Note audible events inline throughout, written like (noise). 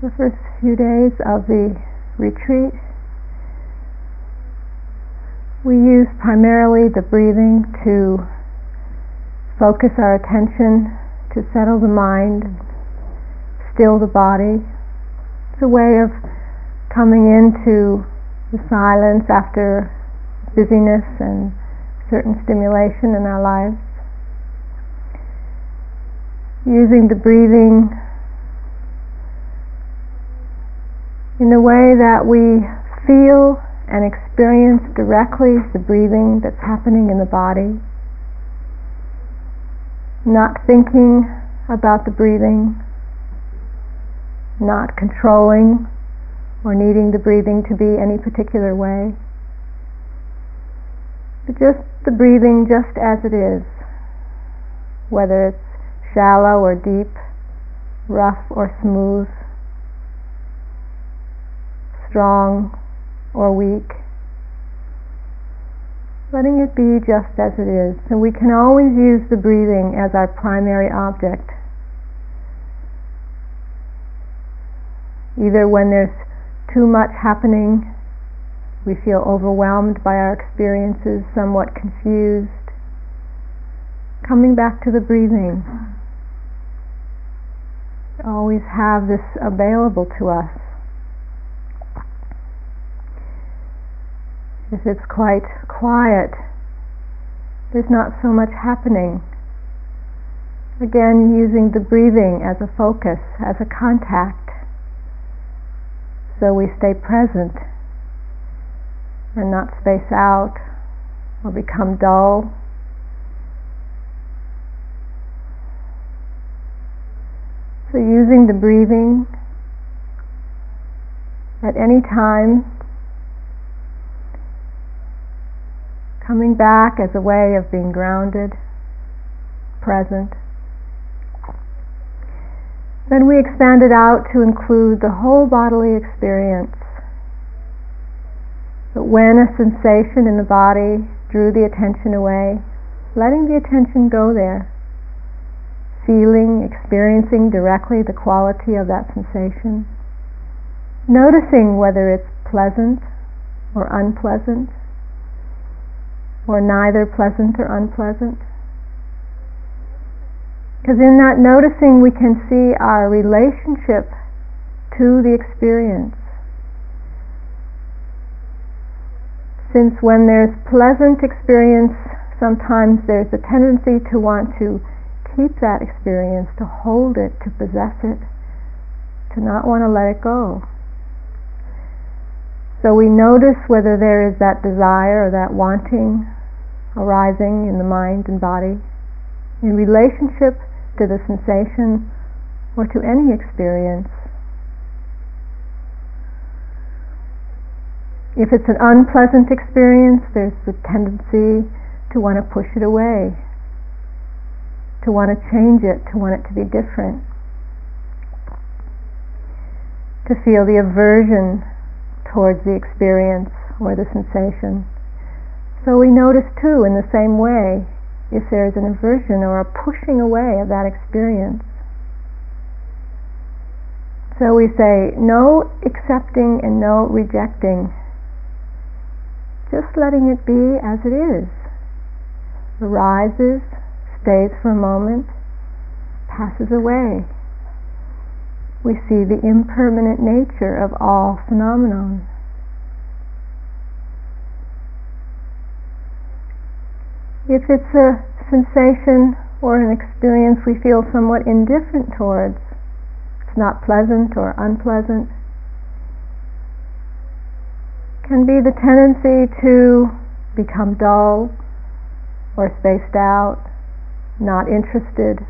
the first few days of the retreat, we use primarily the breathing to focus our attention, to settle the mind, still the body. It's a way of coming into the silence after busyness and certain stimulation in our lives. Using the breathing in the way that we feel and experience directly the breathing that's happening in the body, not thinking about the breathing, not controlling or needing the breathing to be any particular way, but just the breathing just as it is, whether it's shallow or deep, rough or smooth, strong or weak. Letting it be just as it is. So we can always use the breathing as our primary object. Either when there's too much happening, we feel overwhelmed by our experiences, somewhat confused. Coming back to the breathing. Always have this available to us. If it's quite quiet, there's not so much happening. Again, using the breathing as a focus, as a contact, so we stay present and not space out or become dull. So, using the breathing at any time coming back as a way of being grounded, present. Then we expand it out to include the whole bodily experience. But when a sensation in the body drew the attention away, letting the attention go there, feeling, experiencing directly the quality of that sensation, noticing whether it's pleasant or unpleasant, or neither pleasant or unpleasant. Because in that noticing, we can see our relationship to the experience. Since when there's pleasant experience, sometimes there's a tendency to want to keep that experience, to hold it, to possess it, to not want to let it go. So we notice whether there is that desire or that wanting arising in the mind and body in relationship to the sensation or to any experience. If it's an unpleasant experience, there's the tendency to want to push it away, to want to change it, to want it to be different, to feel the aversion towards the experience or the sensation. So we notice too, in the same way, if there's an aversion or a pushing away of that experience. So we say no accepting and no rejecting, just letting it be as it is. Arises, stays for a moment, passes away. We see the impermanent nature of all phenomenon. If it's a sensation or an experience we feel somewhat indifferent towards, it's not pleasant or unpleasant, can be the tendency to become dull or spaced out, not interested.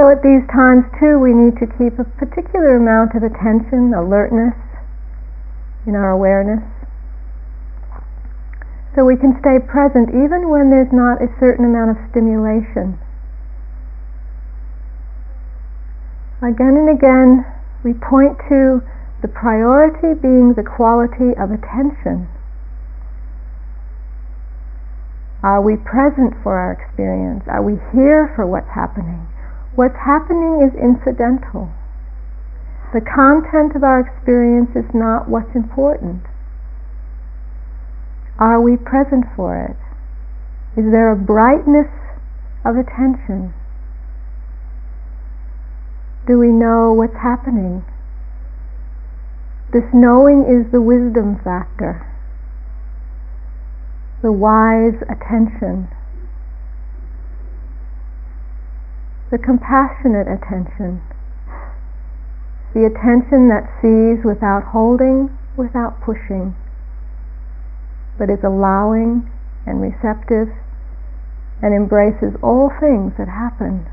So at these times too, we need to keep a particular amount of attention, alertness in our awareness so we can stay present even when there's not a certain amount of stimulation. Again and again, we point to the priority being the quality of attention. Are we present for our experience? Are we here for what's happening? What's happening is incidental. The content of our experience is not what's important. Are we present for it? Is there a brightness of attention? Do we know what's happening? This knowing is the wisdom factor, the wise attention, the compassionate attention the attention that sees without holding, without pushing, but is allowing and receptive and embraces all things that happen.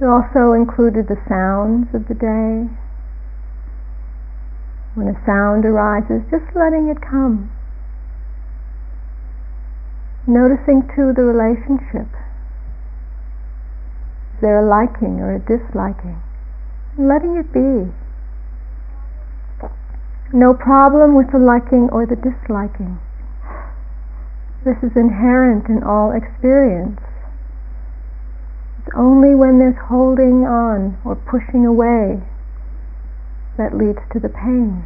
It also included the sounds of the day. When a sound arises, just letting it come. Noticing too the relationship. Is there a liking or a disliking? Letting it be. No problem with the liking or the disliking. This is inherent in all experience. It's only when there's holding on or pushing away that leads to the pain.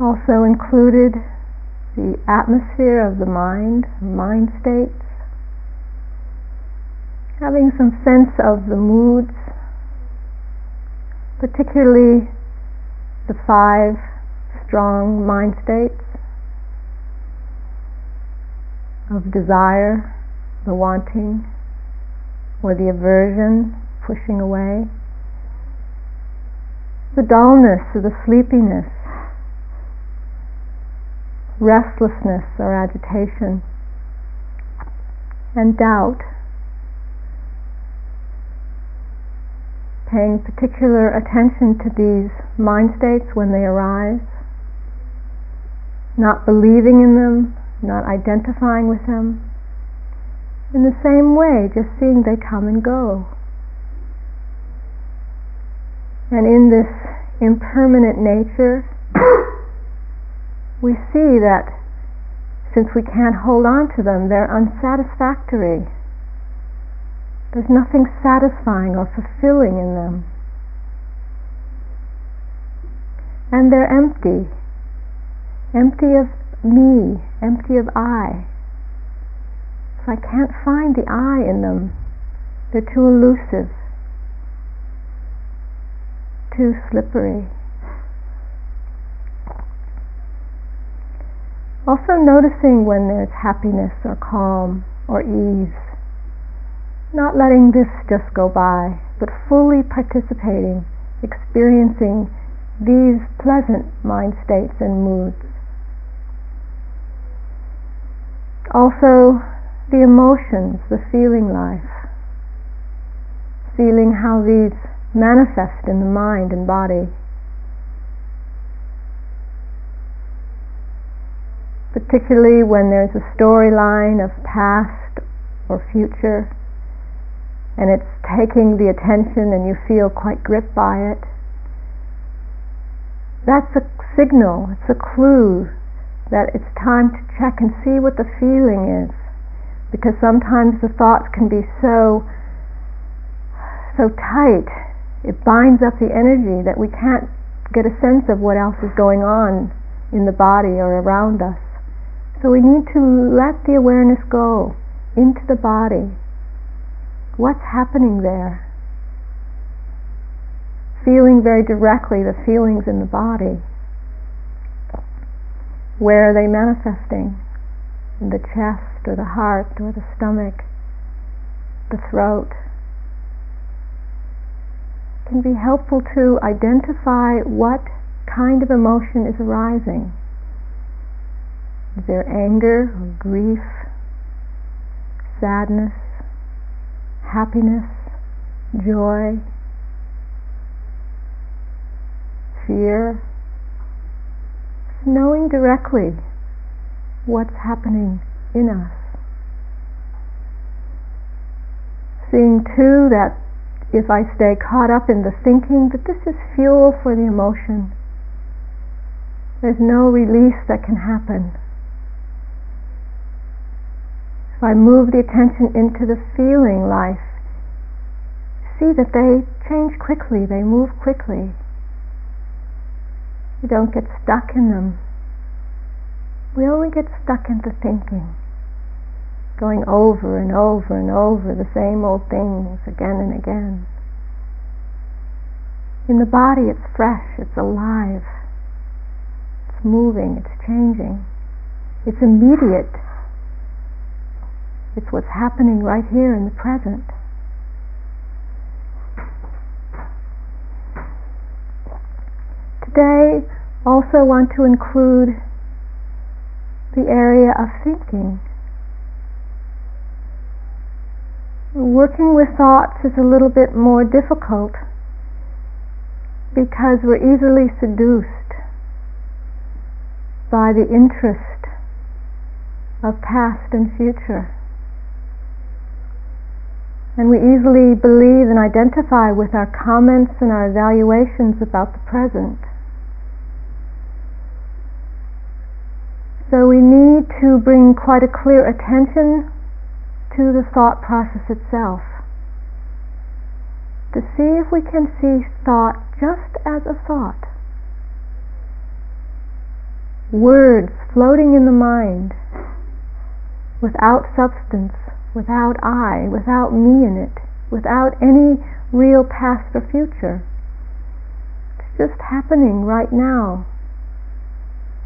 Also included the atmosphere of the mind, mind states, having some sense of the moods, particularly the five strong mind states of desire, the wanting, or the aversion, pushing away, the dullness or the sleepiness, restlessness or agitation, and doubt. Paying particular attention to these mind states when they arise, not believing in them, not identifying with them. In the same way, just seeing they come and go. And in this impermanent nature, we see that since we can't hold on to them, they're unsatisfactory. There's nothing satisfying or fulfilling in them. And they're empty. Empty of me, empty of I. So I can't find the I in them. They're too elusive, too slippery. Also noticing when there's happiness or calm or ease. Not letting this just go by, but fully participating, experiencing these pleasant mind states and moods. Also, the emotions, the feeling life. Feeling how these manifest in the mind and body. Particularly when there's a storyline of past or future and it's taking the attention and you feel quite gripped by it. That's a signal, it's a clue that it's time to check and see what the feeling is. Because sometimes the thoughts can be so so tight, it binds up the energy that we can't get a sense of what else is going on in the body or around us. So we need to let the awareness go into the body. What's happening there? Feeling very directly the feelings in the body. Where are they manifesting? In the chest or the heart or the stomach, the throat. It can be helpful to identify what kind of emotion is arising. Is there anger or grief, sadness, happiness, joy, fear? Knowing directly what's happening in us. Seeing too that if I stay caught up in the thinking that this is fuel for the emotion, There's no release that can happen. If I move the attention into the feeling life, see that they change quickly, they move quickly. You don't get stuck in them. We only get stuck into thinking, going over and over and over the same old things again and again. In the body, it's fresh, it's alive, it's moving, it's changing, it's immediate. It's what's happening right here in the present. Today, also want to include the area of thinking. Working with thoughts is a little bit more difficult because we're easily seduced by the interest of past and future. And we easily believe and identify with our comments and our evaluations about the present. So we need to bring quite a clear attention to the thought process itself. To see if we can see thought just as a thought. Words floating in the mind without substance, without I, without me in it, without any real past or future. It's just happening right now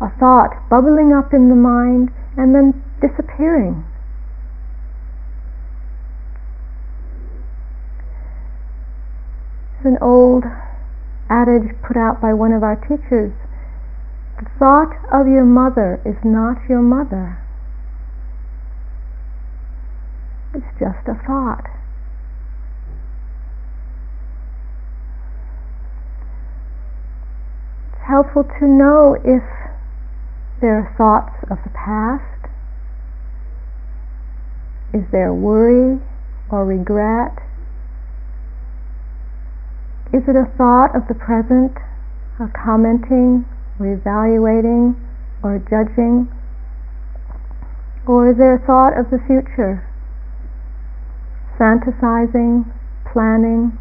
a thought bubbling up in the mind and then disappearing. An old adage put out by one of our teachers the thought of your mother is not your mother. It's just a thought. It's helpful to know if there are thoughts of the past? Is there worry or regret? Is it a thought of the present, a commenting or evaluating or judging? Or is there a thought of the future, fantasizing, planning,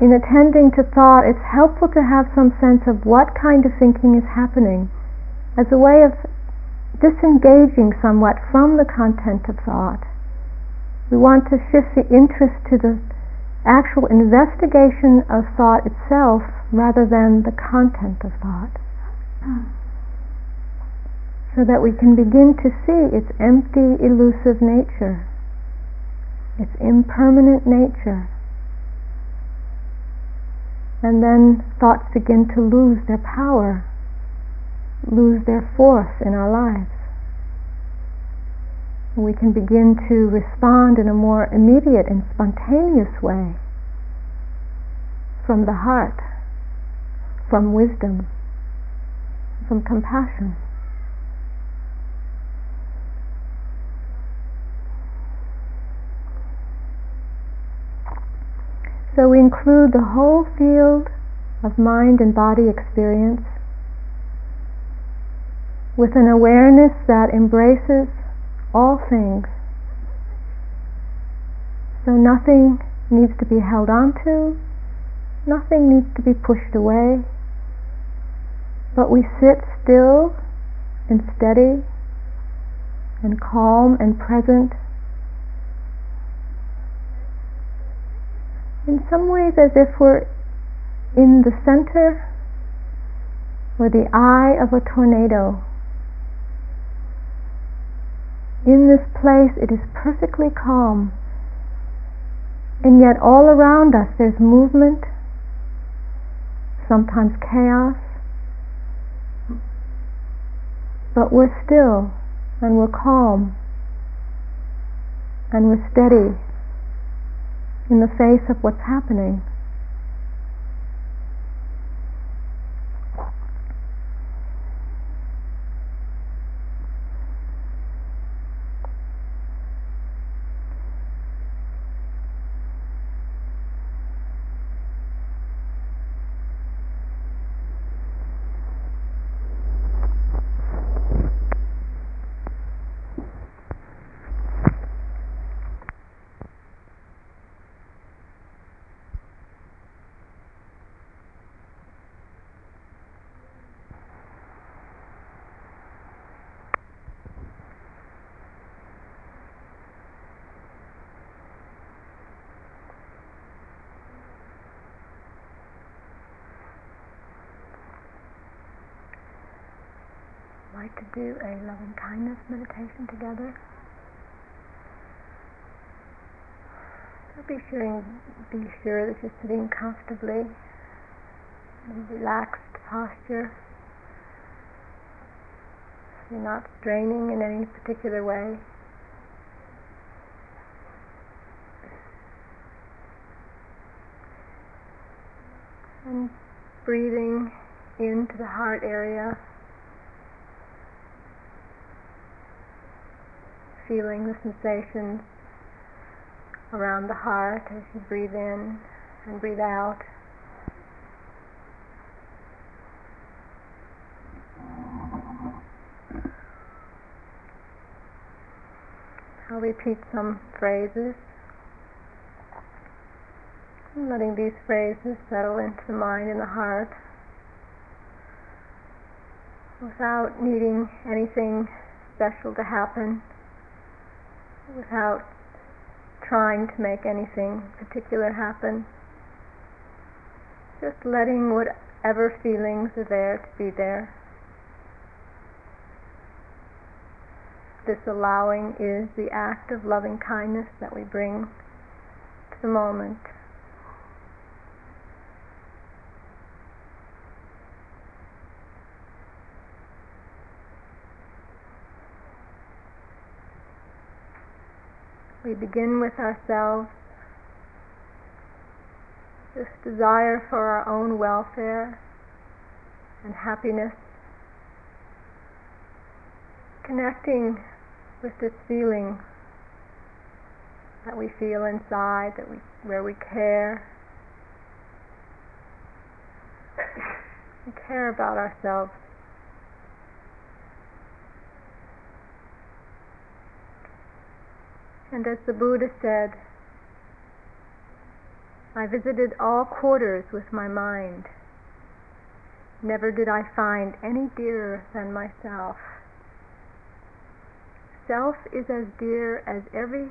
in attending to thought, it's helpful to have some sense of what kind of thinking is happening as a way of disengaging somewhat from the content of thought. We want to shift the interest to the actual investigation of thought itself rather than the content of thought. Hmm. So that we can begin to see its empty, elusive nature, its impermanent nature and then thoughts begin to lose their power, lose their force in our lives. We can begin to respond in a more immediate and spontaneous way from the heart, from wisdom, from compassion. So we include the whole field of mind and body experience with an awareness that embraces all things. So nothing needs to be held onto, nothing needs to be pushed away, but we sit still and steady and calm and present in some ways as if we're in the center or the eye of a tornado. In this place, it is perfectly calm, and yet all around us there's movement, sometimes chaos, but we're still and we're calm and we're steady in the face of what's happening. Like to do a loving kindness meditation together. So be sure, be sure that you're sitting comfortably in a relaxed posture. You're not straining in any particular way. And breathing into the heart area, feeling the sensations around the heart as you breathe in and breathe out. I'll repeat some phrases letting these phrases settle into the mind and the heart without needing anything special to happen, without trying to make anything particular happen. Just letting whatever feelings are there to be there. This allowing is the act of loving kindness that we bring to the moment. We begin with ourselves, this desire for our own welfare and happiness, connecting with this feeling that we feel inside, that we, where we care. (coughs) We care about ourselves. And as the Buddha said, I visited all quarters with my mind. Never did I find any dearer than myself. Self is as dear as every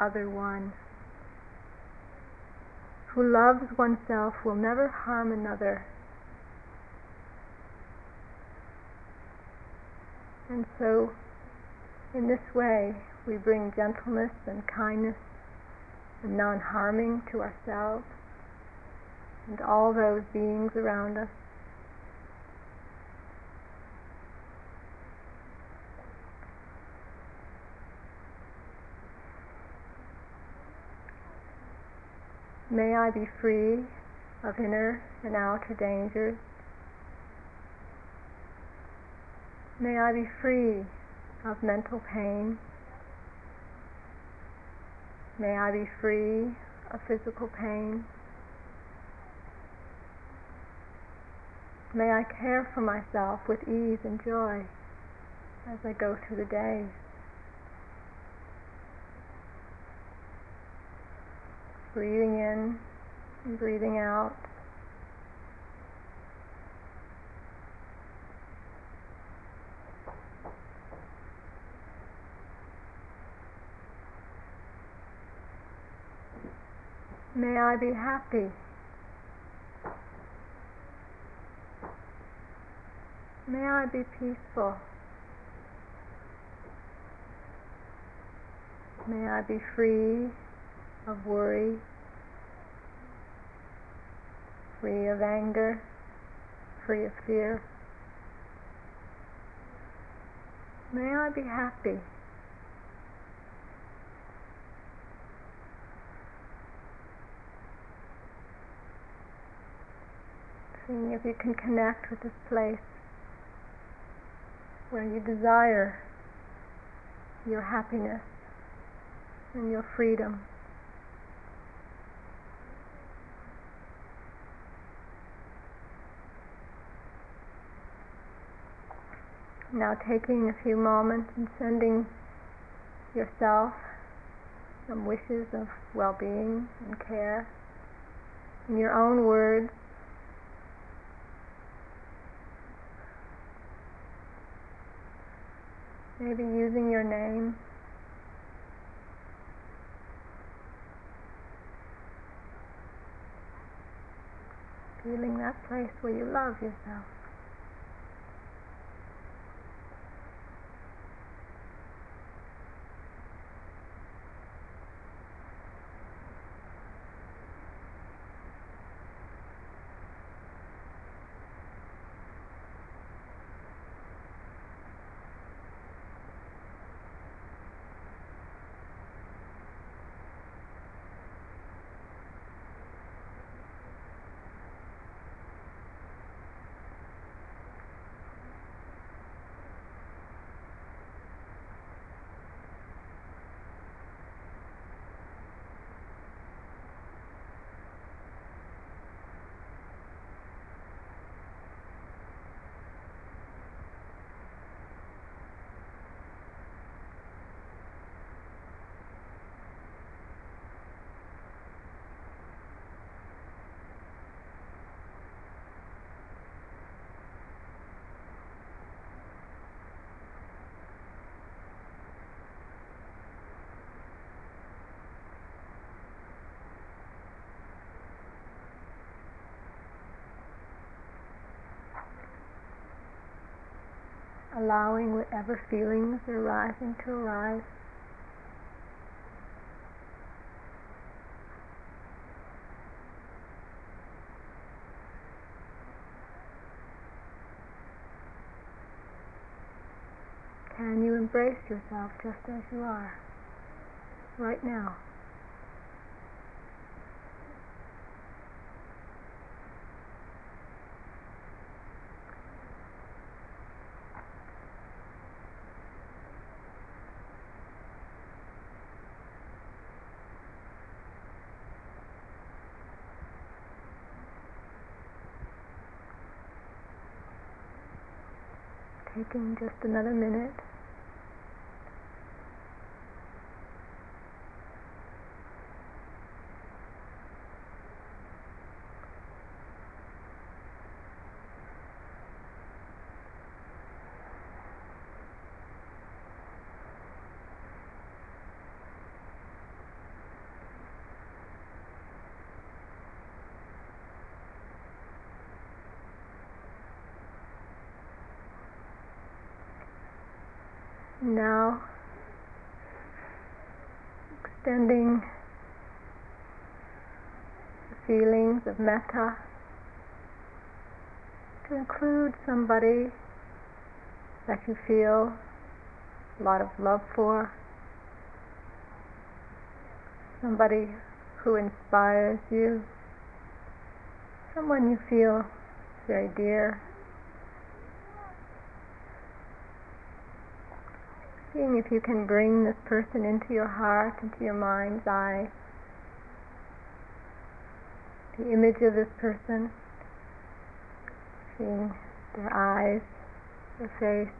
other one. Who loves oneself will never harm another. And so, in this way, we bring gentleness and kindness and non harming to ourselves and all those beings around us. May I be free of inner and outer dangers. May I be free of mental pain. May I be free of physical pain. May I care for myself with ease and joy as I go through the day. Breathing in and breathing out. May I be happy. May I be peaceful. May I be free of worry, free of anger, free of fear. May I be happy. Seeing if you can connect with this place where you desire your happiness and your freedom. Now taking a few moments and sending yourself some wishes of well-being and care in your own words Maybe using your name. Feeling that place where you love yourself. Allowing whatever feelings are arising to arise. Can you embrace yourself just as you are right now? Taking just another minute. Now, extending the feelings of metta. To include somebody that you feel a lot of love for, somebody who inspires you, someone you feel very dear. Seeing if you can bring this person into your heart, into your mind's eye. The image of this person, seeing their eyes, their face,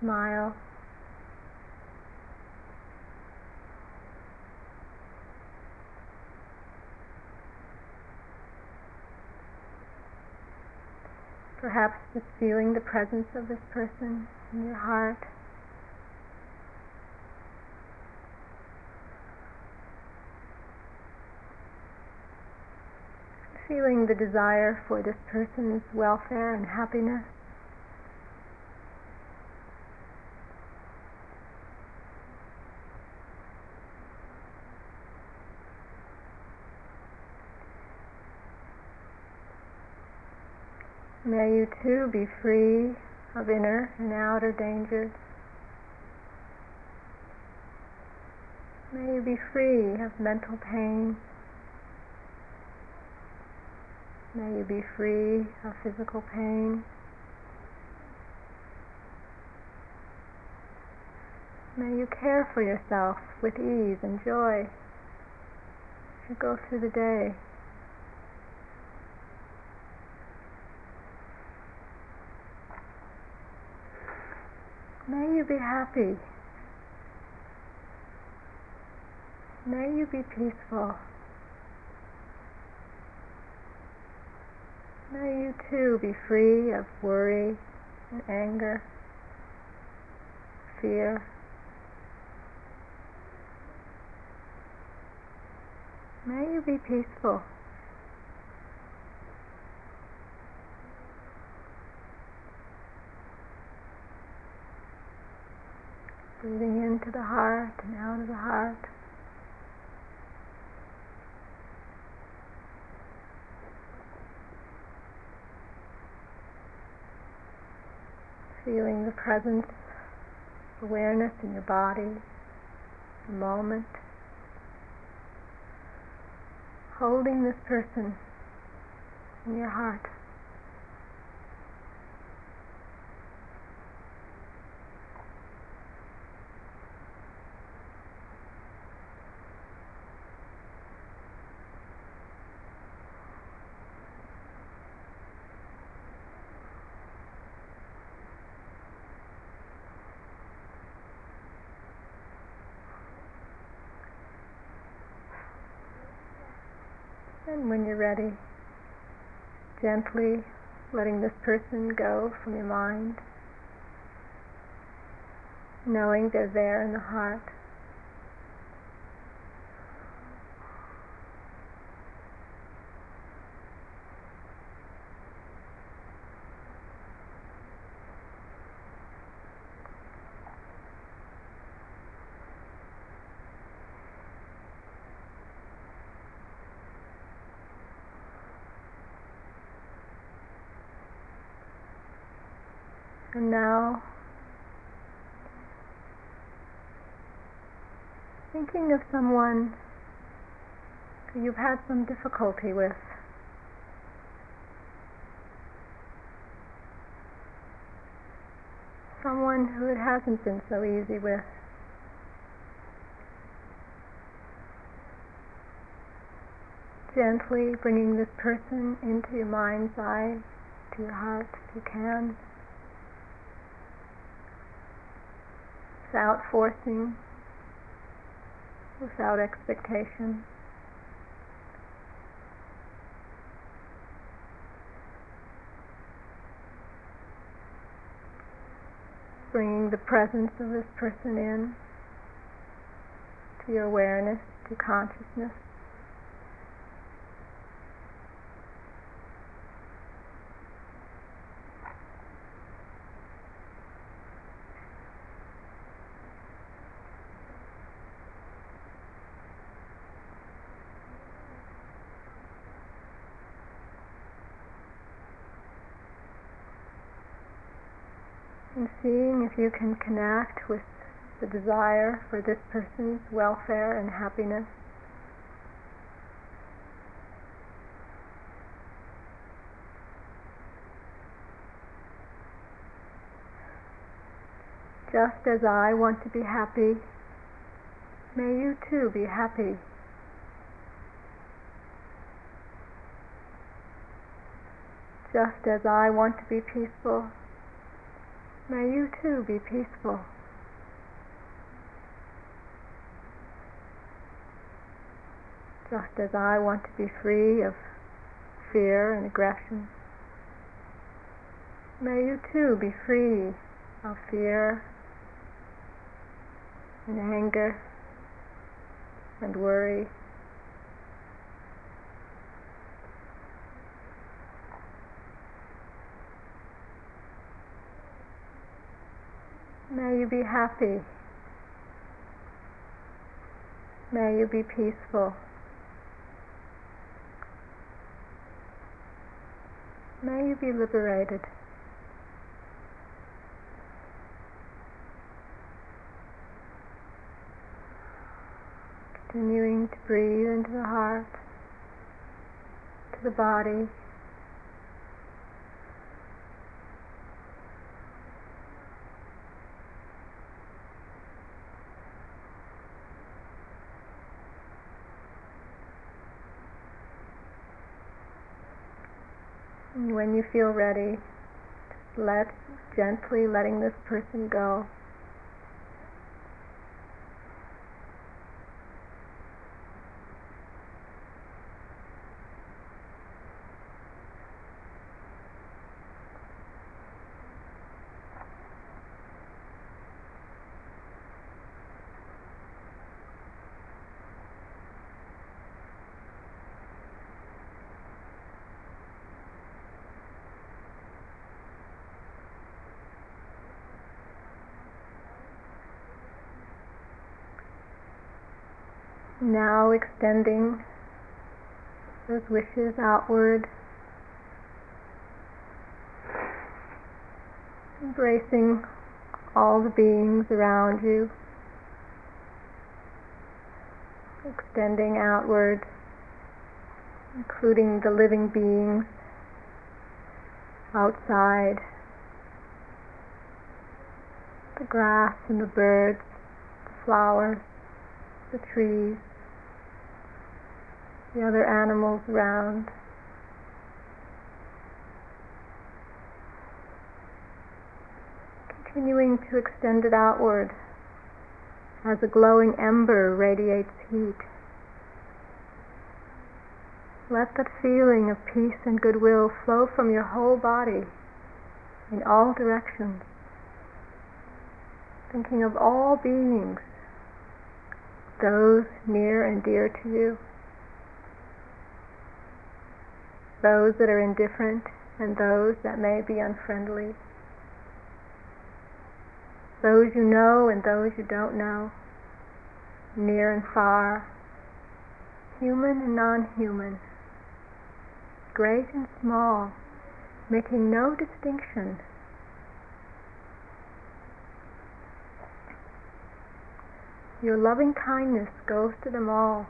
smile. Perhaps just feeling the presence of this person in your heart. Feeling the desire for this person's welfare and happiness. May you too be free of inner and outer dangers. May you be free of mental pain. May you be free of physical pain. May you care for yourself with ease and joy as you go through the day. May you be happy. May you be peaceful. May you too be free of worry and anger, fear. May you be peaceful. Breathing into the heart and out of the heart. Feeling the presence, awareness in your body, the moment, holding this person in your heart. And when you're ready, gently letting this person go from your mind, knowing they're there in the heart. And now, thinking of someone you've had some difficulty with. Someone who it hasn't been so easy with. Gently bringing this person into your mind's eye, to your heart if you can. Without forcing, without expectation. bringing the presence of this person in to your awareness, to consciousness. and seeing if you can connect with the desire for this person's welfare and happiness. Just as I want to be happy, may you too be happy. Just as I want to be peaceful, May you too be peaceful. Just as I want to be free of fear and aggression, may you too be free of fear and anger and worry. May you be happy. May you be peaceful. May you be liberated. Continuing to breathe into the heart, to the body. When you feel ready, let gently letting this person go. Now extending those wishes outward, embracing all the beings around you, extending outward, including the living beings outside, the grass and the birds, the flowers, the trees, the other animals around. Continuing to extend it outward as a glowing ember radiates heat. Let that feeling of peace and goodwill flow from your whole body in all directions, thinking of all beings, those near and dear to you, those that are indifferent and those that may be unfriendly, those you know and those you don't know, near and far, human and non human, great and small, making no distinction. Your loving kindness goes to them all.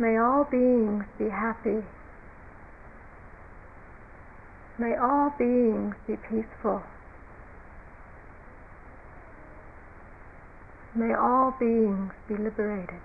May all beings be happy. May all beings be peaceful. May all beings be liberated.